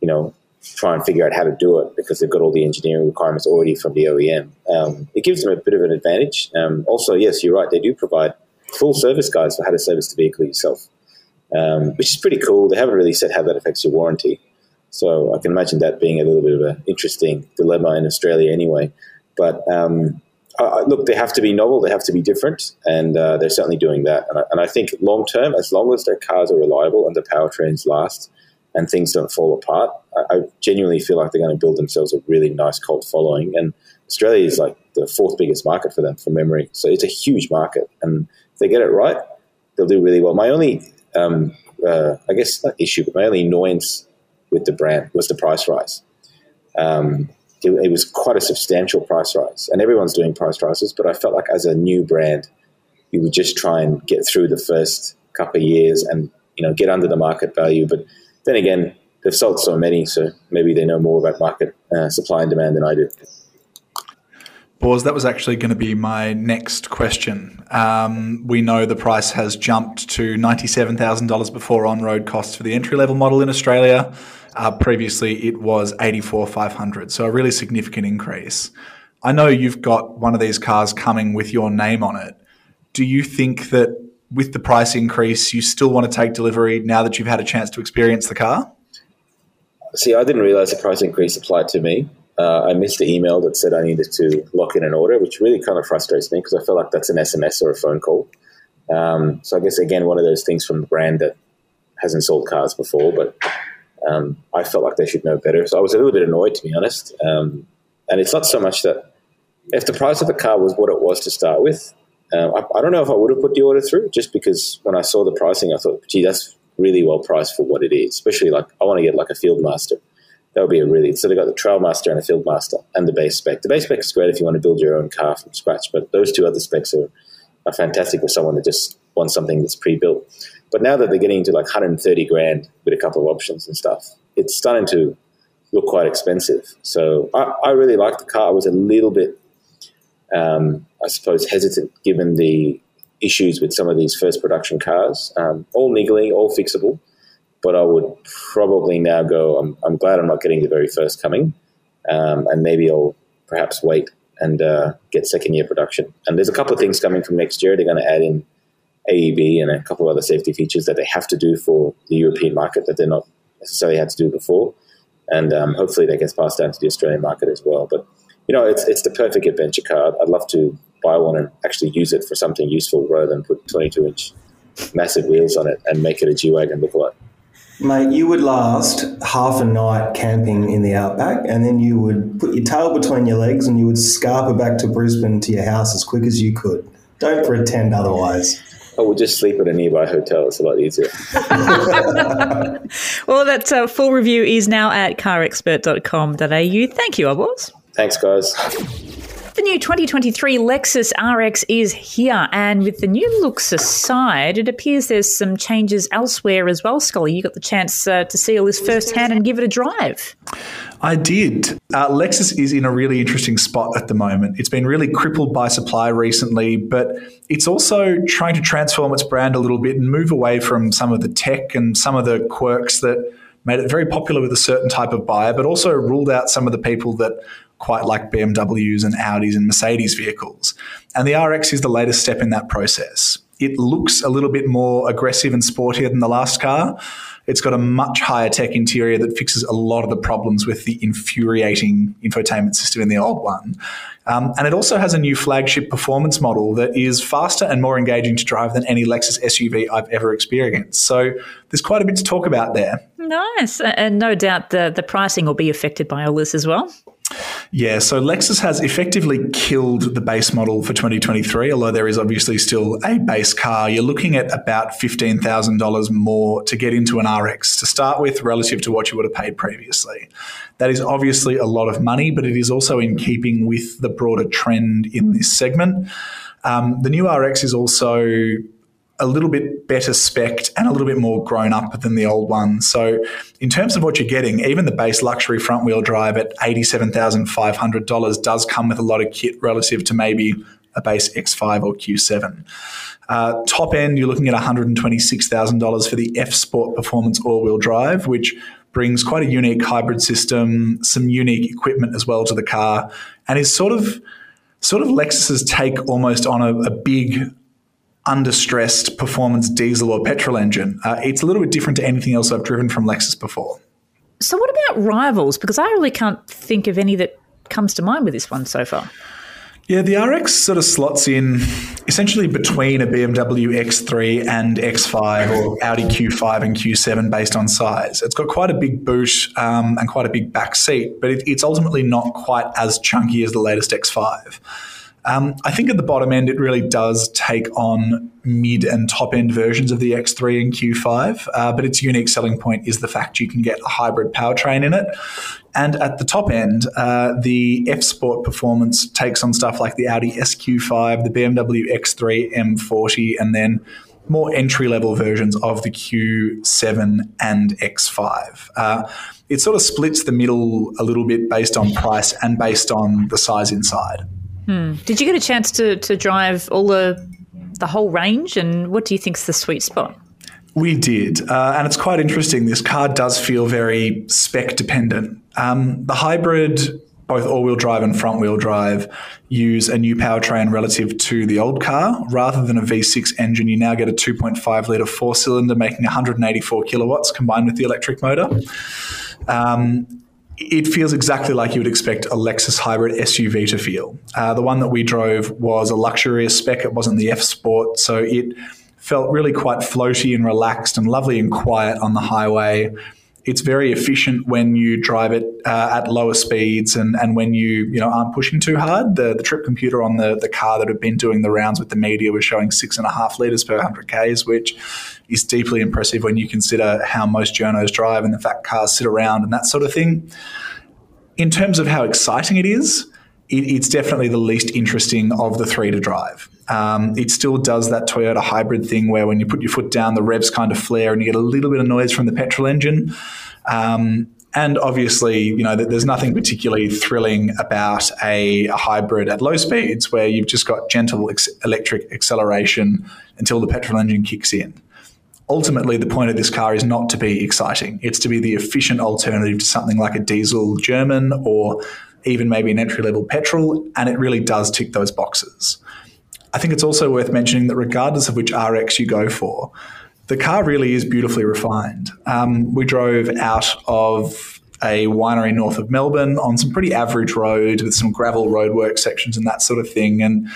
you know, try and figure out how to do it because they've got all the engineering requirements already from the OEM. Um, it gives them a bit of an advantage. Um, also, yes, you're right. They do provide full service guides for how to service the vehicle yourself, um, which is pretty cool. They haven't really said how that affects your warranty. So I can imagine that being a little bit of an interesting dilemma in Australia anyway. But uh, look, they have to be novel, they have to be different, and uh, they're certainly doing that. And I, and I think long term, as long as their cars are reliable and the powertrains last and things don't fall apart, I, I genuinely feel like they're going to build themselves a really nice cult following. And Australia is like the fourth biggest market for them from memory. So it's a huge market. And if they get it right, they'll do really well. My only, um, uh, I guess, not issue, but my only annoyance with the brand was the price rise. Um, it, it, was quite a substantial price rise, and everyone's doing price rises. But I felt like as a new brand, you would just try and get through the first couple of years and you know get under the market value. But then again, they've sold so many, so maybe they know more about market uh, supply and demand than I do. Boz, that was actually going to be my next question. Um, we know the price has jumped to $97,000 before on road costs for the entry level model in Australia. Uh, previously, it was 84,500, so a really significant increase. I know you've got one of these cars coming with your name on it. Do you think that with the price increase, you still want to take delivery now that you've had a chance to experience the car? See, I didn't realize the price increase applied to me. Uh, I missed the email that said I needed to lock in an order, which really kind of frustrates me because I feel like that's an SMS or a phone call. Um, so I guess again, one of those things from the brand that hasn't sold cars before, but um, I felt like they should know better. So I was a little bit annoyed, to be honest. Um, and it's not so much that if the price of the car was what it was to start with, um, I, I, don't know if I would have put the order through just because when I saw the pricing, I thought, gee, that's really well priced for what it is. Especially like I want to get like a Fieldmaster. That would be a really so they got the Trialmaster and a Fieldmaster and the base spec. The base spec is great if you want to build your own car from scratch, but those two other specs are, are fantastic for someone that just wants something that's pre-built. But now that they're getting into like 130 grand with a couple of options and stuff, it's starting to look quite expensive. So I, I really like the car. I was a little bit, um, I suppose, hesitant given the issues with some of these first production cars. Um, all niggling, all fixable. But I would probably now go, I'm, I'm glad I'm not getting the very first coming. Um, and maybe I'll perhaps wait and uh, get second year production. And there's a couple of things coming from next year. They're going to add in AEB and a couple of other safety features that they have to do for the European market that they're not necessarily had to do before. And um, hopefully that gets passed down to the Australian market as well. But, you know, it's, it's the perfect adventure car. I'd love to buy one and actually use it for something useful rather than put 22 inch massive wheels on it and make it a G Wagon look like. Mate, you would last half a night camping in the outback and then you would put your tail between your legs and you would scarper back to Brisbane to your house as quick as you could. Don't pretend otherwise. I will just sleep at a nearby hotel. It's a lot easier. well, that uh, full review is now at carexpert.com.au. Thank you, Obos. Thanks, guys. The new 2023 Lexus RX is here, and with the new looks aside, it appears there's some changes elsewhere as well. Scully, you got the chance uh, to see all this firsthand and give it a drive. I did. Uh, Lexus is in a really interesting spot at the moment. It's been really crippled by supply recently, but it's also trying to transform its brand a little bit and move away from some of the tech and some of the quirks that made it very popular with a certain type of buyer, but also ruled out some of the people that quite like BMWs and Audis and Mercedes vehicles. And the RX is the latest step in that process. It looks a little bit more aggressive and sportier than the last car. It's got a much higher tech interior that fixes a lot of the problems with the infuriating infotainment system in the old one. Um, and it also has a new flagship performance model that is faster and more engaging to drive than any Lexus SUV I've ever experienced. So there's quite a bit to talk about there. Nice. And no doubt the, the pricing will be affected by all this as well. Yeah, so Lexus has effectively killed the base model for 2023, although there is obviously still a base car. You're looking at about $15,000 more to get into an RX to start with relative to what you would have paid previously. That is obviously a lot of money, but it is also in keeping with the broader trend in this segment. Um, the new RX is also a little bit better spec'd and a little bit more grown up than the old one. So, in terms of what you're getting, even the base luxury front wheel drive at $87,500 does come with a lot of kit relative to maybe a base X5 or Q7. Uh, top end, you're looking at $126,000 for the F Sport Performance all wheel drive, which brings quite a unique hybrid system, some unique equipment as well to the car, and is sort of sort of Lexus's take almost on a, a big understressed performance diesel or petrol engine. Uh, it's a little bit different to anything else I've driven from Lexus before. So, what about rivals? Because I really can't think of any that comes to mind with this one so far. Yeah, the RX sort of slots in essentially between a BMW X3 and X5 or Audi Q5 and Q7 based on size. It's got quite a big boot um, and quite a big back seat, but it, it's ultimately not quite as chunky as the latest X5. Um, I think at the bottom end, it really does take on mid and top end versions of the X3 and Q5, uh, but its unique selling point is the fact you can get a hybrid powertrain in it. And at the top end, uh, the F Sport performance takes on stuff like the Audi SQ5, the BMW X3 M40, and then more entry level versions of the Q7 and X5. Uh, it sort of splits the middle a little bit based on price and based on the size inside. Hmm. Did you get a chance to, to drive all the the whole range, and what do you think's the sweet spot? We did, uh, and it's quite interesting. This car does feel very spec dependent. Um, the hybrid, both all-wheel drive and front-wheel drive, use a new powertrain relative to the old car. Rather than a V6 engine, you now get a 2.5 liter four-cylinder, making 184 kilowatts combined with the electric motor. Um, it feels exactly like you would expect a Lexus hybrid SUV to feel. Uh, the one that we drove was a luxurious spec, it wasn't the F Sport, so it felt really quite floaty and relaxed and lovely and quiet on the highway. It's very efficient when you drive it uh, at lower speeds and, and when you you know aren't pushing too hard. The, the trip computer on the, the car that had been doing the rounds with the media was showing six and a half litres per 100 Ks, which is deeply impressive when you consider how most journos drive and the fact cars sit around and that sort of thing. In terms of how exciting it is, it, it's definitely the least interesting of the three to drive. Um, it still does that Toyota hybrid thing where when you put your foot down, the revs kind of flare and you get a little bit of noise from the petrol engine. Um, and obviously, you know, there's nothing particularly thrilling about a, a, hybrid at low speeds where you've just got gentle ex- electric acceleration until the petrol engine kicks in. Ultimately, the point of this car is not to be exciting. It's to be the efficient alternative to something like a diesel German or even maybe an entry level petrol. And it really does tick those boxes. I think it's also worth mentioning that regardless of which RX you go for, the car really is beautifully refined. Um, we drove out of a winery north of Melbourne on some pretty average road with some gravel roadwork sections and that sort of thing. And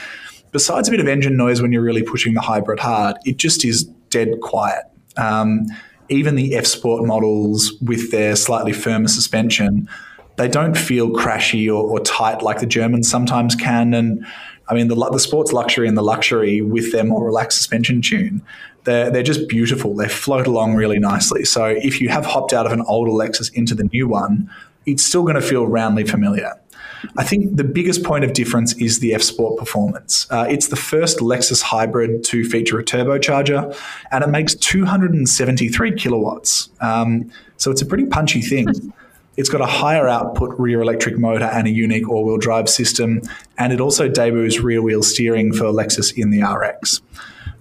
besides a bit of engine noise when you're really pushing the hybrid hard, it just is dead quiet. Um, even the F Sport models with their slightly firmer suspension, they don't feel crashy or, or tight like the Germans sometimes can. And I mean, the, the sports luxury and the luxury with their more relaxed suspension tune, they're, they're just beautiful. They float along really nicely. So if you have hopped out of an older Lexus into the new one, it's still going to feel roundly familiar. I think the biggest point of difference is the F Sport performance. Uh, it's the first Lexus hybrid to feature a turbocharger, and it makes 273 kilowatts. Um, so it's a pretty punchy thing. It's got a higher output rear electric motor and a unique all wheel drive system, and it also debuts rear wheel steering for Lexus in the RX.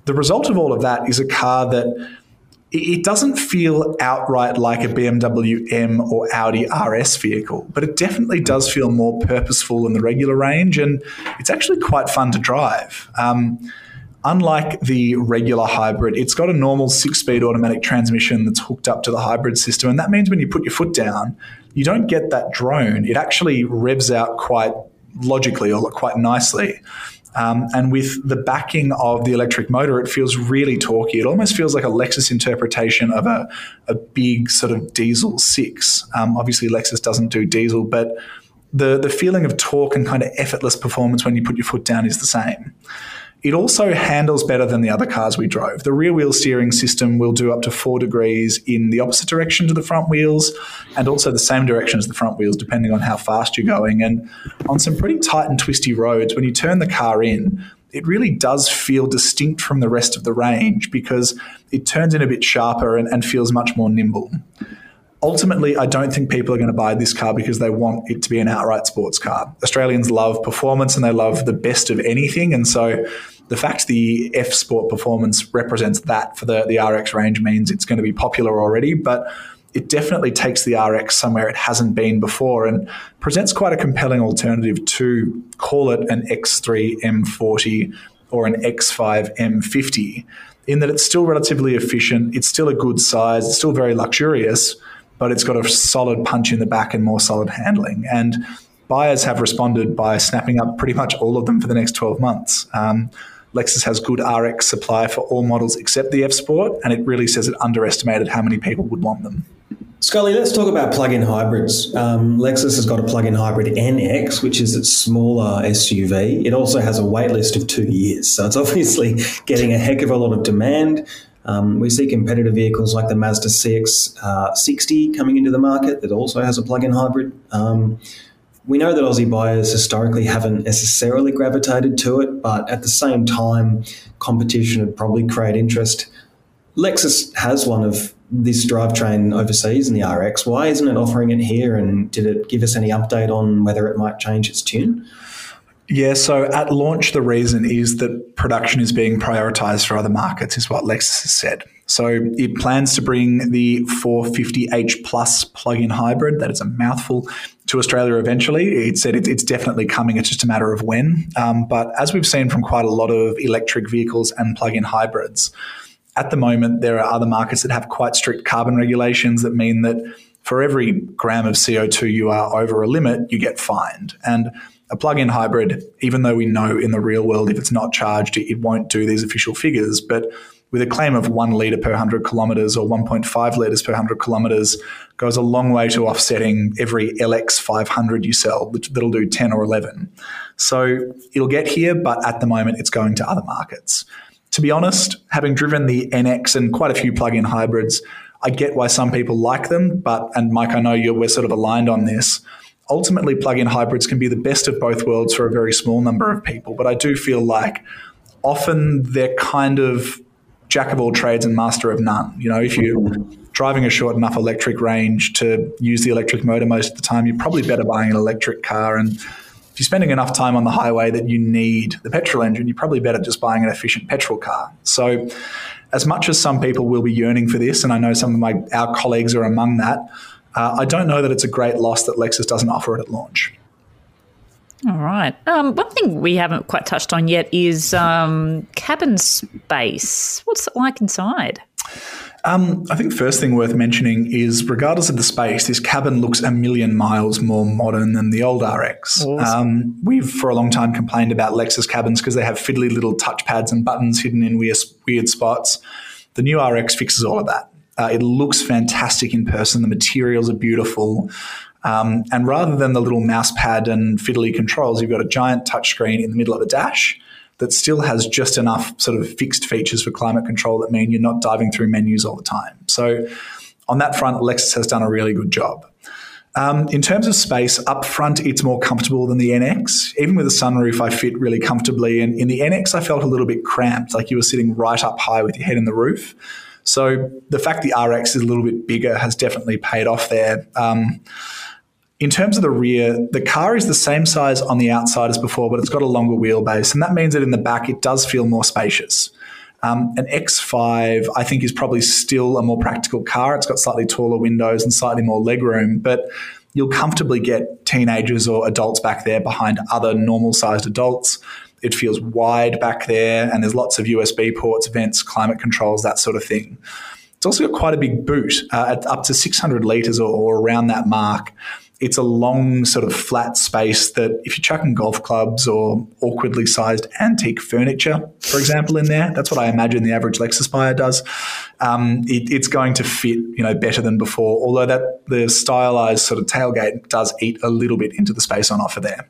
The result of all of that is a car that it doesn't feel outright like a BMW M or Audi RS vehicle, but it definitely does feel more purposeful in the regular range, and it's actually quite fun to drive. Um, unlike the regular hybrid, it's got a normal six speed automatic transmission that's hooked up to the hybrid system. And that means when you put your foot down, you don't get that drone. It actually revs out quite logically or quite nicely. Um, and with the backing of the electric motor, it feels really torquey. It almost feels like a Lexus interpretation of a, a big sort of diesel six. Um, obviously, Lexus doesn't do diesel, but the, the feeling of torque and kind of effortless performance when you put your foot down is the same. It also handles better than the other cars we drove. The rear wheel steering system will do up to four degrees in the opposite direction to the front wheels and also the same direction as the front wheels, depending on how fast you're going. And on some pretty tight and twisty roads, when you turn the car in, it really does feel distinct from the rest of the range because it turns in a bit sharper and, and feels much more nimble. Ultimately, I don't think people are going to buy this car because they want it to be an outright sports car. Australians love performance and they love the best of anything. And so the fact the F Sport performance represents that for the, the RX range means it's going to be popular already. But it definitely takes the RX somewhere it hasn't been before and presents quite a compelling alternative to call it an X3 M40 or an X5 M50 in that it's still relatively efficient, it's still a good size, it's still very luxurious, but it's got a solid punch in the back and more solid handling. And buyers have responded by snapping up pretty much all of them for the next 12 months. Um, Lexus has good RX supply for all models except the F Sport, and it really says it underestimated how many people would want them. Scully, let's talk about plug-in hybrids. Um, Lexus has got a plug-in hybrid NX, which is its smaller SUV. It also has a wait list of two years, so it's obviously getting a heck of a lot of demand. Um, we see competitive vehicles like the Mazda CX-60 uh, coming into the market that also has a plug-in hybrid. Um, we know that Aussie buyers historically haven't necessarily gravitated to it, but at the same time, competition would probably create interest. Lexus has one of this drivetrain overseas in the RX. Why isn't it offering it here? And did it give us any update on whether it might change its tune? Yeah, so at launch, the reason is that production is being prioritized for other markets, is what Lexus has said. So it plans to bring the 450h plus plug-in hybrid, that is a mouthful, to Australia eventually. It said it's definitely coming. It's just a matter of when. Um, but as we've seen from quite a lot of electric vehicles and plug-in hybrids, at the moment, there are other markets that have quite strict carbon regulations that mean that for every gram of CO2 you are over a limit, you get fined. And a plug-in hybrid, even though we know in the real world if it's not charged, it won't do these official figures, but with a claim of one litre per 100 kilometres or 1.5 litres per 100 kilometres goes a long way to offsetting every LX 500 you sell, that'll do 10 or 11. So it'll get here, but at the moment it's going to other markets to be honest, having driven the NX and quite a few plug-in hybrids, I get why some people like them. But and Mike, I know you're, we're sort of aligned on this. Ultimately, plug-in hybrids can be the best of both worlds for a very small number of people. But I do feel like often they're kind of jack of all trades and master of none. You know, if you're driving a short enough electric range to use the electric motor most of the time, you're probably better buying an electric car and if you're spending enough time on the highway that you need the petrol engine, you're probably better just buying an efficient petrol car. So, as much as some people will be yearning for this, and I know some of my our colleagues are among that, uh, I don't know that it's a great loss that Lexus doesn't offer it at launch. All right. Um, one thing we haven't quite touched on yet is um, cabin space. What's it like inside? Um, I think the first thing worth mentioning is, regardless of the space, this cabin looks a million miles more modern than the old RX. Awesome. Um, we've for a long time complained about Lexus cabins because they have fiddly little touchpads and buttons hidden in weird, weird spots. The new RX fixes all of that. Uh, it looks fantastic in person. The materials are beautiful. Um, and rather than the little mouse pad and fiddly controls, you've got a giant touchscreen in the middle of the dash that still has just enough sort of fixed features for climate control that mean you're not diving through menus all the time. So on that front, Lexus has done a really good job. Um, in terms of space, up front, it's more comfortable than the NX. Even with a sunroof, I fit really comfortably. And in the NX, I felt a little bit cramped, like you were sitting right up high with your head in the roof. So the fact the RX is a little bit bigger has definitely paid off there. Um, in terms of the rear, the car is the same size on the outside as before, but it's got a longer wheelbase. And that means that in the back, it does feel more spacious. Um, an X5, I think, is probably still a more practical car. It's got slightly taller windows and slightly more legroom, but you'll comfortably get teenagers or adults back there behind other normal sized adults. It feels wide back there, and there's lots of USB ports, vents, climate controls, that sort of thing. It's also got quite a big boot, uh, at up to 600 litres or, or around that mark it's a long sort of flat space that if you're chucking golf clubs or awkwardly sized antique furniture, for example, in there, that's what I imagine the average Lexus buyer does. Um, it, it's going to fit, you know, better than before. Although that the stylized sort of tailgate does eat a little bit into the space on offer there.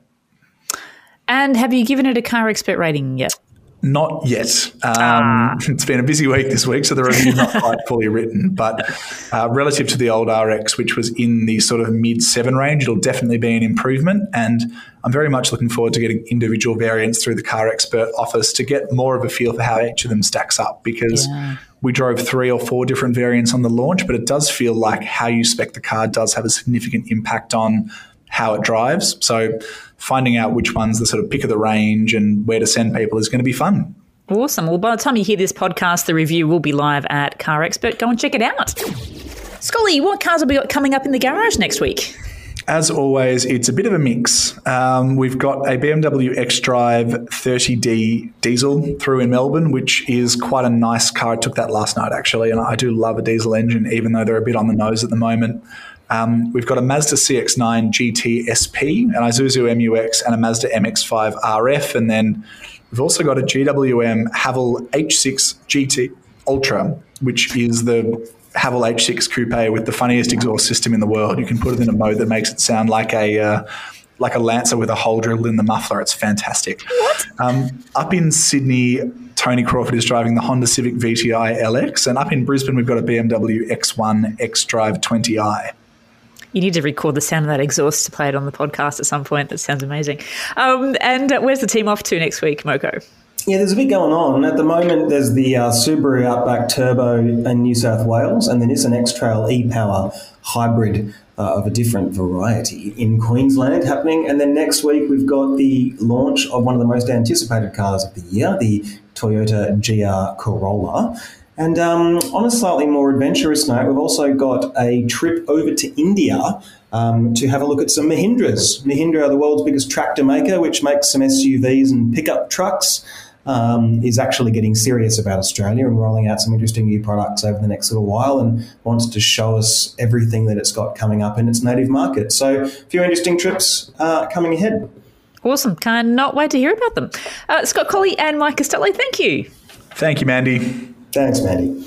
And have you given it a car expert rating yet? Not yet. Um, ah. It's been a busy week this week, so the review's not quite fully written. But uh, relative to the old RX, which was in the sort of mid seven range, it'll definitely be an improvement. And I'm very much looking forward to getting individual variants through the car expert office to get more of a feel for how each of them stacks up. Because yeah. we drove three or four different variants on the launch, but it does feel like how you spec the car does have a significant impact on how it drives. So finding out which one's the sort of pick of the range and where to send people is going to be fun. Awesome. Well, by the time you hear this podcast, the review will be live at Car Expert. Go and check it out. Scully, what cars have we got coming up in the garage next week? As always, it's a bit of a mix. Um, we've got a BMW xDrive 30D diesel through in Melbourne, which is quite a nice car. I took that last night actually, and I do love a diesel engine, even though they're a bit on the nose at the moment. Um, we've got a Mazda CX9 GT SP, an Isuzu MUX, and a Mazda MX5 RF, and then we've also got a GWM Haval H6 GT Ultra, which is the Haval H6 coupe with the funniest exhaust system in the world. You can put it in a mode that makes it sound like a uh, like a Lancer with a hole drilled in the muffler. It's fantastic. Um, up in Sydney, Tony Crawford is driving the Honda Civic VTI LX, and up in Brisbane, we've got a BMW X1 xDrive 20i. You need to record the sound of that exhaust to play it on the podcast at some point. That sounds amazing. Um, and uh, where's the team off to next week, Moko? Yeah, there's a bit going on. At the moment, there's the uh, Subaru Outback Turbo in New South Wales, and then there's an X Trail e Power hybrid uh, of a different variety in Queensland happening. And then next week, we've got the launch of one of the most anticipated cars of the year, the Toyota GR Corolla. And um, on a slightly more adventurous note, we've also got a trip over to India um, to have a look at some Mahindras. Mahindra are the world's biggest tractor maker, which makes some SUVs and pickup trucks um, is actually getting serious about Australia and rolling out some interesting new products over the next little while and wants to show us everything that it's got coming up in its native market. So, a few interesting trips uh, coming ahead. Awesome. Cannot wait to hear about them. Uh, Scott Collie and Mike Costello, thank you. Thank you, Mandy. Thanks, Mandy.